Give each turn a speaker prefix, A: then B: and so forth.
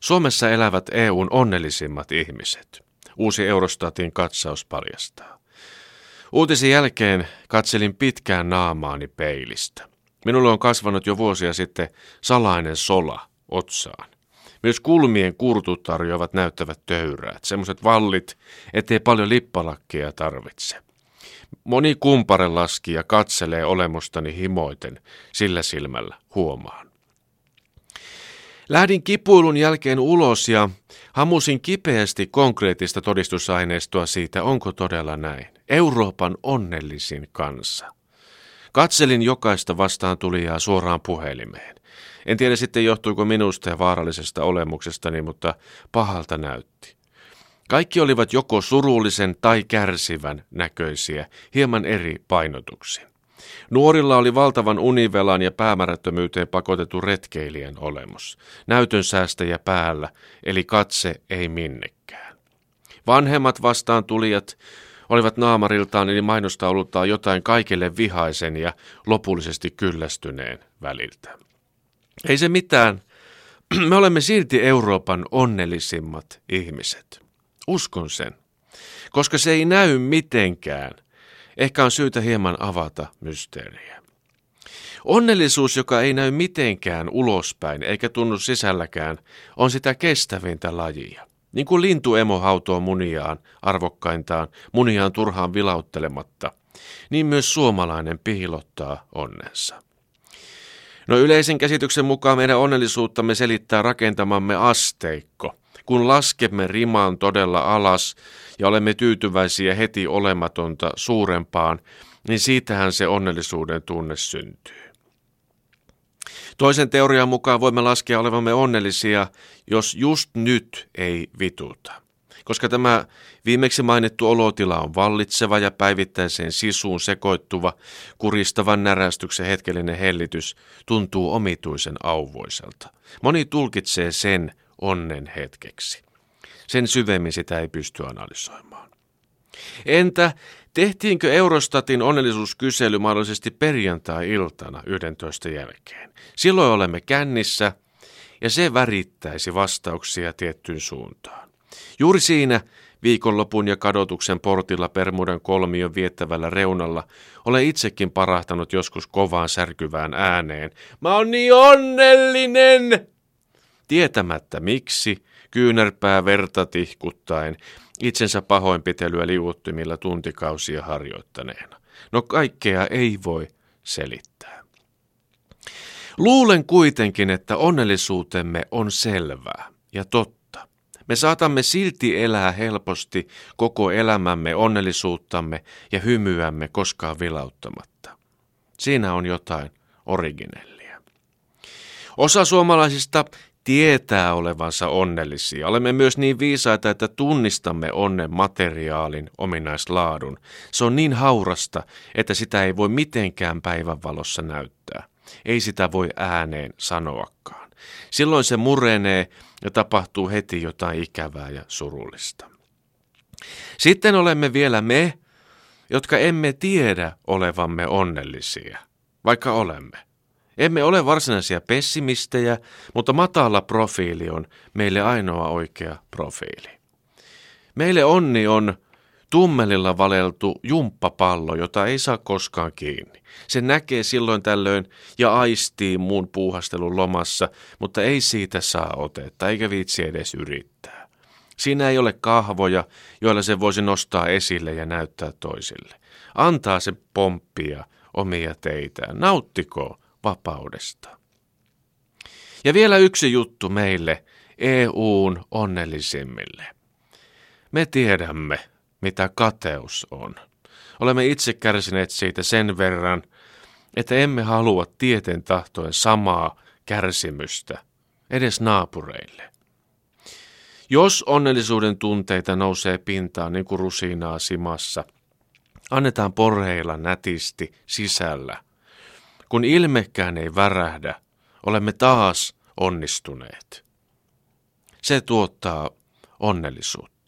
A: Suomessa elävät EUn onnellisimmat ihmiset. Uusi Eurostatin katsaus paljastaa. Uutisen jälkeen katselin pitkään naamaani peilistä. Minulle on kasvanut jo vuosia sitten salainen sola otsaan. Myös kulmien kurtut tarjoavat näyttävät töyräät, semmoiset vallit, ettei paljon lippalakkeja tarvitse. Moni kumpare ja katselee olemustani himoiten, sillä silmällä huomaan. Lähdin kipuilun jälkeen ulos ja hamusin kipeästi konkreettista todistusaineistoa siitä, onko todella näin. Euroopan onnellisin kansa. Katselin jokaista vastaan tulijaa suoraan puhelimeen. En tiedä sitten johtuiko minusta ja vaarallisesta olemuksestani, mutta pahalta näytti. Kaikki olivat joko surullisen tai kärsivän näköisiä, hieman eri painotuksin. Nuorilla oli valtavan univelan ja päämäärättömyyteen pakotettu retkeilijän olemus. Näytön säästäjä päällä, eli katse ei minnekään. Vanhemmat vastaan tulijat olivat naamariltaan eli mainostaulultaan jotain kaikille vihaisen ja lopullisesti kyllästyneen väliltä. Ei se mitään. Me olemme silti Euroopan onnellisimmat ihmiset. Uskon sen. Koska se ei näy mitenkään. Ehkä on syytä hieman avata mysteeriä. Onnellisuus, joka ei näy mitenkään ulospäin eikä tunnu sisälläkään, on sitä kestävintä lajia. Niin kuin lintuemo hautoo muniaan arvokkaintaan, muniaan turhaan vilauttelematta, niin myös suomalainen piilottaa onnensa. No yleisen käsityksen mukaan meidän onnellisuuttamme selittää rakentamamme asteikko. Kun laskemme rimaan todella alas ja olemme tyytyväisiä heti olematonta suurempaan, niin siitähän se onnellisuuden tunne syntyy. Toisen teorian mukaan voimme laskea olevamme onnellisia, jos just nyt ei vituta. Koska tämä viimeksi mainittu olotila on vallitseva ja päivittäiseen sisuun sekoittuva, kuristavan närästyksen hetkellinen hellitys tuntuu omituisen auvoiselta. Moni tulkitsee sen onnen hetkeksi. Sen syvemmin sitä ei pysty analysoimaan. Entä tehtiinkö Eurostatin onnellisuuskysely mahdollisesti perjantai-iltana 11 jälkeen? Silloin olemme kännissä ja se värittäisi vastauksia tiettyyn suuntaan. Juuri siinä viikonlopun ja kadotuksen portilla Permudan kolmion viettävällä reunalla olen itsekin parahtanut joskus kovaan särkyvään ääneen. Mä oon niin onnellinen! Tietämättä miksi, kyynärpää verta tihkuttaen, itsensä pahoinpitelyä liuuttimilla tuntikausia harjoittaneena. No kaikkea ei voi selittää. Luulen kuitenkin, että onnellisuutemme on selvää ja totta. Me saatamme silti elää helposti koko elämämme onnellisuuttamme ja hymyämme koskaan vilauttamatta. Siinä on jotain originellia. Osa suomalaisista tietää olevansa onnellisia. Olemme myös niin viisaita, että tunnistamme onnen materiaalin ominaislaadun. Se on niin haurasta, että sitä ei voi mitenkään päivänvalossa näyttää. Ei sitä voi ääneen sanoakaan. Silloin se murenee ja tapahtuu heti jotain ikävää ja surullista. Sitten olemme vielä me, jotka emme tiedä olevamme onnellisia, vaikka olemme. Emme ole varsinaisia pessimistejä, mutta matala profiili on meille ainoa oikea profiili. Meille onni on tummelilla valeltu jumppapallo, jota ei saa koskaan kiinni. Se näkee silloin tällöin ja aistii muun puuhastelun lomassa, mutta ei siitä saa otetta eikä viitsi edes yrittää. Siinä ei ole kahvoja, joilla se voisi nostaa esille ja näyttää toisille. Antaa se pomppia omia teitään. Nauttiko vapaudesta. Ja vielä yksi juttu meille, EUn onnellisimmille. Me tiedämme, mitä kateus on. Olemme itse kärsineet siitä sen verran, että emme halua tieten tahtoen samaa kärsimystä edes naapureille. Jos onnellisuuden tunteita nousee pintaan niin kuin rusinaa simassa, annetaan porheilla nätisti sisällä – kun ilmekään ei värähdä, olemme taas onnistuneet. Se tuottaa onnellisuutta.